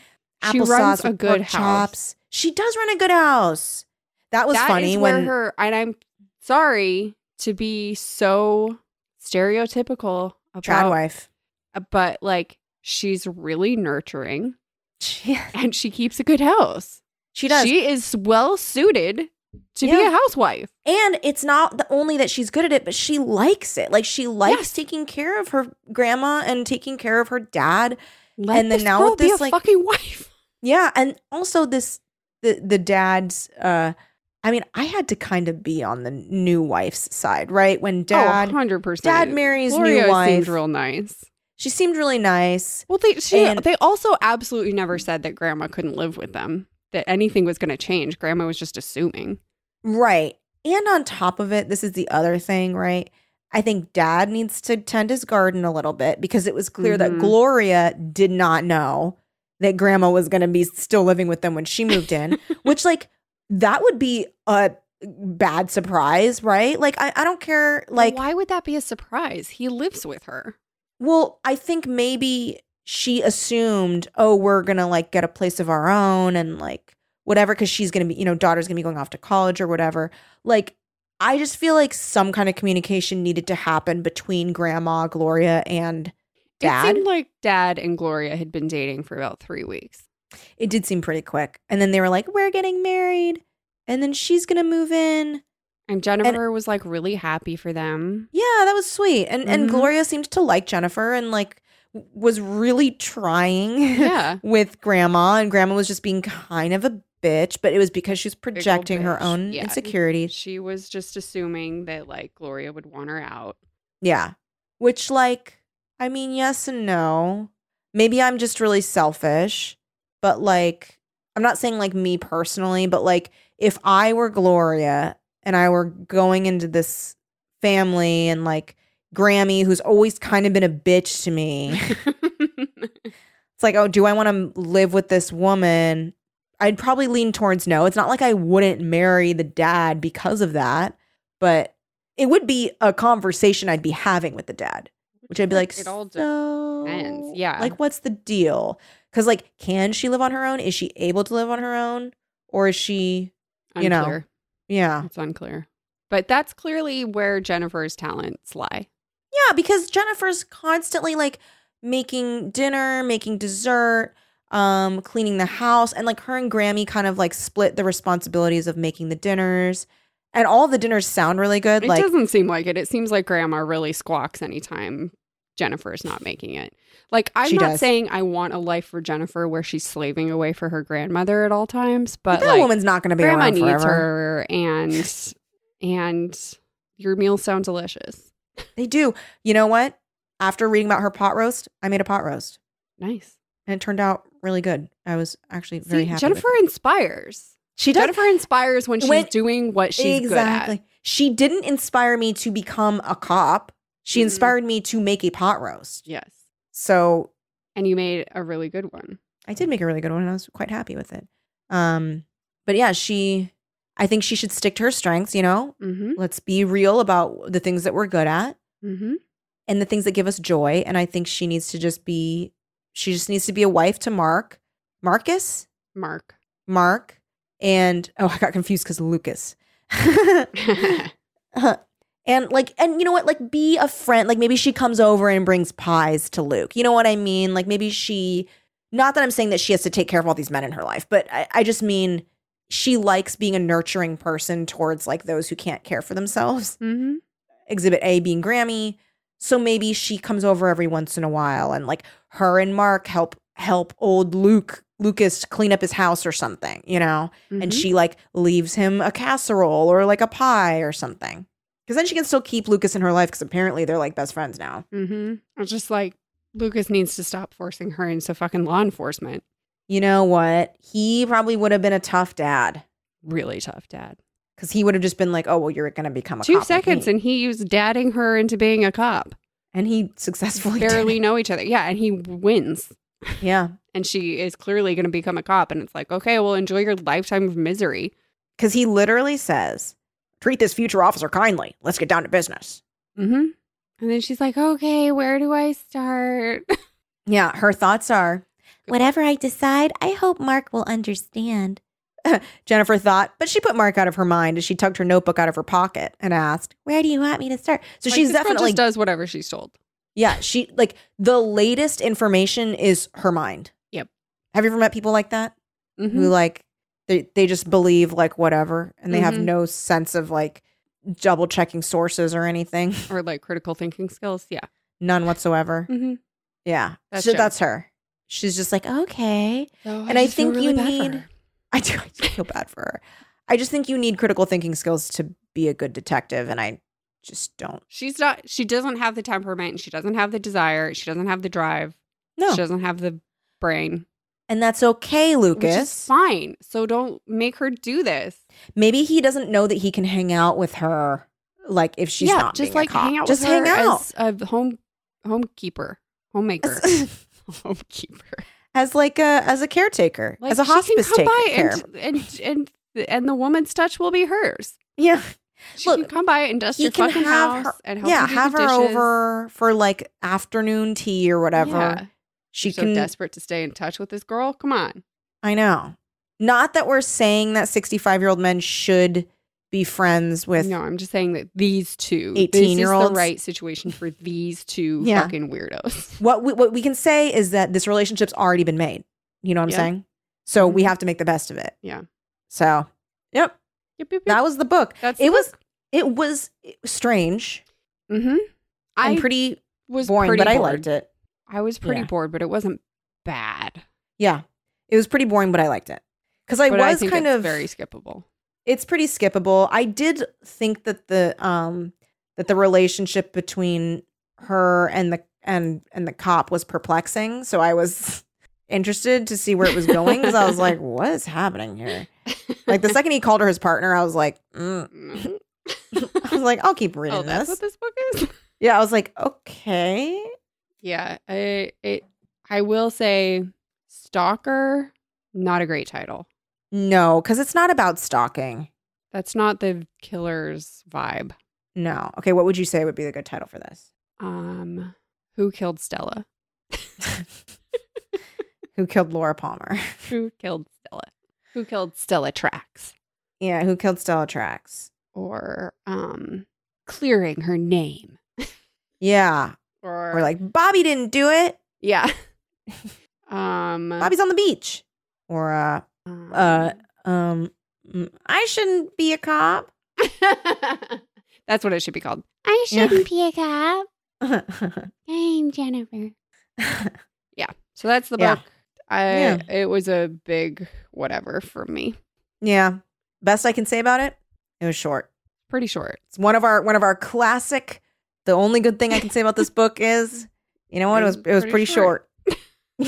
She runs a good house. chops. She does run a good house. That was That funny when her and I'm sorry to be so stereotypical trad about wife. Uh, but like she's really nurturing She, (laughs) and she keeps a good house. she does. She is well suited to be a housewife. And it's not the only that she's good at it, but she likes it. Like she likes Yes. taking care of her grandma and taking care of her dad. Let And then now with be this, a like- fucking wife. Yeah, and also this the the dad's uh I mean, I had to kind of be on the new wife's side, right? When dad oh, 100%. dad marries new wife. seemed real nice. she seemed really nice. Well, they she, And- they also absolutely never said that grandma couldn't live with them. That anything was going to change. Grandma was just assuming. Right. And on top of it, this is the other thing, right? I think dad needs to tend his garden a little bit because it was clear that Mhm. Gloria did not know that grandma was going to be still living with them when she moved in, (laughs) which, like, that would be a bad surprise, right? Like, I, I don't care. Like, why would that be a surprise? He lives with her. well, I think maybe she assumed, oh, we're going to like get a place of our own and like whatever, because she's going to be, you know, daughter's going to be going off to college or whatever. Like, I just feel like some kind of communication needed to happen between grandma, Gloria, and dad. It seemed like dad and Gloria had been dating for about three weeks. it did seem pretty quick. And then they were like, we're getting married. And then she's going to move in. And Jennifer was like really happy for them. Yeah, that was sweet. And and Mhm. Gloria seemed to like Jennifer and like was really trying (laughs) Yeah. with grandma and grandma was just being kind of a bitch, but it was because she was projecting her own Yeah. insecurities. She was just assuming that like Gloria would want her out. Yeah. Which like I mean, yes and no. Maybe I'm just really selfish, but like I'm not saying like me personally, but like if I were Gloria and I were going into this family and like Grammy, who's always kind of been a bitch to me, (laughs) it's like, oh, do I want to live with this woman? I'd probably lean towards no. It's not like I wouldn't marry the dad because of that, but it would be a conversation I'd be having with the dad, which I'd be like, it all so, depends. Yeah. like what's the deal? Because like, can she live on her own? Is she able to live on her own, or is she? you know. Yeah, It's unclear. But that's clearly where Jennifer's talents lie. yeah, because Jennifer's constantly like making dinner, making dessert, um, cleaning the house, and like her and Grammy kind of like split the responsibilities of making the dinners. And all the dinners sound really good. It like doesn't seem like it. It seems like grandma really squawks anytime Jennifer is not making it. Like I'm She not does. saying I want a life for Jennifer where she's slaving away for her grandmother at all times, but that like woman's not going to be grandma around needs forever. her and and your meals sound delicious. They do. You know what? After reading about her pot roast, I made a pot roast, Nice. and it turned out really good. I was actually very See, happy. Jennifer inspires. she does Jennifer inspires when she's When- doing what she's exactly. She didn't inspire me to become a cop. She Mhm. inspired me to make a pot roast. Yes. So And you made a really good one. I did make a really good one and I was quite happy with it. Um, but yeah, she I think she should stick to her strengths, you know? Mm-hmm. Let's be real about the things that we're good at Mm-hmm. and the things that give us joy. And I think she needs to just be she just needs to be a wife to Mark. Marcus? Mark. Mark. And oh, I got confused because Lucas. (laughs) (laughs) and like and you know what like be a friend like maybe she comes over and brings pies to luke you know what i mean like maybe she not that i'm saying that she has to take care of all these men in her life but i, I just mean she likes being a nurturing person towards like those who can't care for themselves mm-hmm. exhibit a being grammy so maybe she comes over every once in a while and like her and mark help help old luke lucas clean up his house or something you know and Mm-hmm. she like leaves him a casserole or like a pie or something. Because then she can still keep Lucas in her life because apparently they're like best friends now. Mm-hmm. It's just like Lucas needs to stop forcing her into fucking law enforcement. You know what? He probably would have been a tough dad Really tough dad. because he would have just been like, oh, well, you're going to become a Two seconds me." and he was dadding her into being a cop. and he successfully Barely it. know each other. Yeah, and he wins. Yeah. (laughs) And she is clearly going to become a cop. And it's like, okay, well, enjoy your lifetime of misery. Because he literally says, treat this future officer kindly. Let's get down to business. Mm-hmm. And then she's like, okay, where do I start? (laughs) Yeah. Her thoughts are, Whatever I decide, I hope Mark will understand. (laughs) Jennifer thought, but she put Mark out of her mind as she tugged her notebook out of her pocket and asked, Where do you want me to start? so Like, she's definitely just does whatever she's told. Yeah, she like the latest information is her mind. Yep. Have you ever met people like that Mhm. who like they they just believe like whatever and they have Mhm. no sense of like double checking sources or anything, (laughs) Or like critical thinking skills. Yeah. none whatsoever. Mm-hmm. Yeah, That's so that's her. She's just like okay, So And I just feel think you need- (laughs) I do, I do feel bad for her. I just think you need critical thinking skills to be a good detective, and I just don't. She's not. She doesn't have the temperament. And she doesn't have the desire. She doesn't have the drive. No, She doesn't have the brain, and that's okay, which is Lucas. fine. So don't make her do this. Maybe he doesn't know that he can hang out with her, like if she's yeah, not just like hang out. Just with hang her out. as a home homekeeper, homemaker, (laughs) (laughs) homekeeper. as like a as a caretaker, Like, as a she can hospice come taker. and, and and and the woman's touch will be hers. yeah, She Look, can come by and dust your fucking have house her- and help yeah, you do have her dishes. over for like afternoon tea or whatever. Yeah. She so can. desperate to stay in touch with this girl. Come on. I know. Not that we're saying that sixty-five-year-old men should be friends with. no, I'm just saying that these two, 18 this year is olds. the right situation for these two Yeah. fucking weirdos. (laughs) What we, what we can say is that this relationship's already been made. You know what I'm Yeah. saying? So we Mhm. have to make the best of it. Yeah. So, yep, Yep, yep, yep. that was the book. That's it was it was strange Mm-hmm. I pretty was boring, pretty but I liked it. I was pretty Yeah. bored, but it wasn't bad. Yeah, it was pretty boring, but I liked it because I but was I think kind it's of very skippable. It's pretty skippable. I did think that the um that the relationship between her and the and and the cop was perplexing. So I was (laughs) interested to see where it was going because I was like, (laughs) what is happening here? Like the (laughs) second he called her his partner, I was like, mm. Mhm. I was like, I'll keep reading oh, that's this. what this book is. yeah, I was like, okay. Yeah, I it. I will say, stalker, not a great title. No, because it's not about stalking. That's not the killer's vibe. No. Okay, what would you say would be the good title for this? Um, who killed Stella? (laughs) Who killed Laura Palmer? (laughs) Who killed Stella? Who killed Stella Trax? yeah, who killed Stella Trax? Or um, clearing her name. (laughs) Yeah. Or, Or like Bobby didn't do it. yeah. (laughs) um, Bobby's on the beach. Or uh um, uh um mm, I shouldn't be a cop. (laughs) That's what it should be called. I shouldn't be a cop. (laughs) I'm Jennifer. Yeah. So that's the Yeah. book. I Yeah. it was a big whatever for me. yeah. Best I can say about it, it was short. Pretty short. It's one of our one of our classic the only good thing I can say about this book is you know what? It was it was pretty, short. (laughs)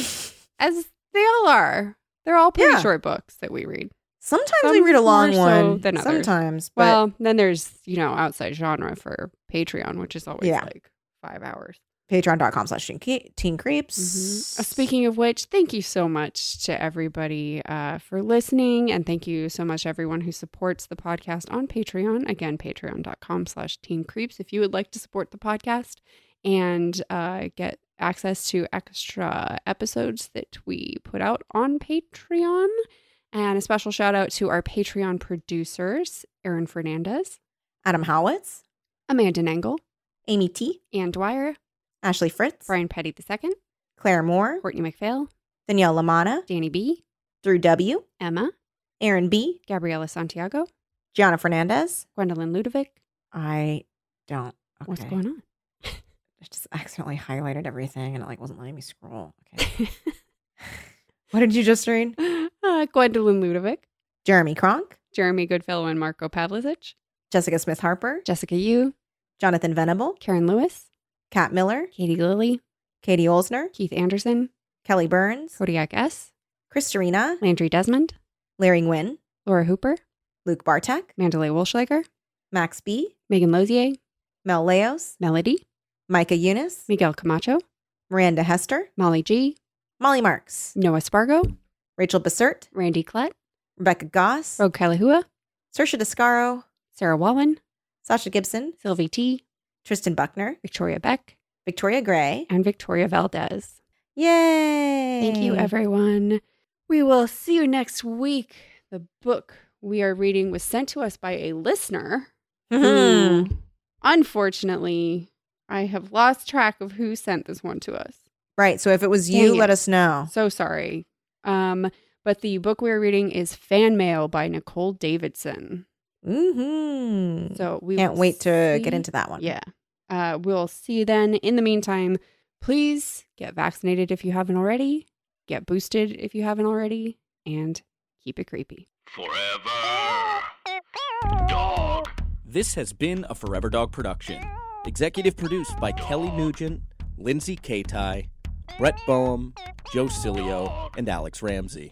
As they all are. They're all pretty Yeah. short books that we read. Sometimes Some we read a long more so one. than others. sometimes, but Well, then there's, you know, outside genre for Patreon, which is always Yeah. like five hours. Patreon.com slash teen, creeps. Mhm. Uh, Speaking of which, thank you so much to everybody uh, for listening. And thank you so much, everyone who supports the podcast on Patreon. Again, patreon.com slash teen creeps. If you would like to support the podcast and uh, get access to extra episodes that we put out on Patreon. And a special shout out to our Patreon producers, Aaron Fernandez, Adam Howitz, Amanda Nangle, Amy T, and Dwyer, Ashley Fritz, Brian Petty II, Claire Moore, Courtney McPhail, Danielle Lamana, Danny B, Drew W, Emma, Aaron B, Gabriela Santiago, Gianna Fernandez. Gwendolyn Ludovic. I don't. Okay. What's going on? I just accidentally highlighted everything and it like wasn't letting me scroll. Okay. (laughs) what did you just read? uh, Gwendolyn Ludovic, Jeremy Kronk, Jeremy Goodfellow and Marco Pavlicic, Jessica Smith Harper, Jessica Yu, Jonathan Venable, Karen Lewis, Kat Miller, Katie Lilly, Katie Olsner, Keith Anderson, Kelly Burns, Kodiak S, Christarina, Landry Desmond, Larry Nguyen, Laura Hooper, Luke Bartek, Mandalay Wolschlager, Max B, Megan Lozier, Mel Leos, Melody, Micah Eunice, Miguel Camacho, Miranda Hester, Molly G, Molly Marks, Noah Spargo, Rachel Bessert, Randy Klett, Rebecca Goss, Rogue Kalahua, Saoirse Descaro, Sarah Wallen, Sasha Gibson, Sylvie T, Tristan Buckner, Victoria Beck, Victoria Gray. and Victoria Valdez. Yay! Thank you, everyone. We will see you next week. The book we are reading was sent to us by a listener. Mhm. who, unfortunately, I have lost track of who sent this one to us. Right. So if it was you, Dang let us know. So sorry. Um, but the book we are reading is Fan Mail by Nicole Davidson. Mm-hmm. So we Can't will wait to see- get into that one. Yeah. Uh, we'll see you then. In the meantime, please get vaccinated if you haven't already, get boosted if you haven't already, and keep it creepy. Forever. Dog. This has been a Forever Dog production. Executive produced by Kelly Nugent, Lindsay Katai, Brett Boehm, Joe Cilio, and Alex Ramsey.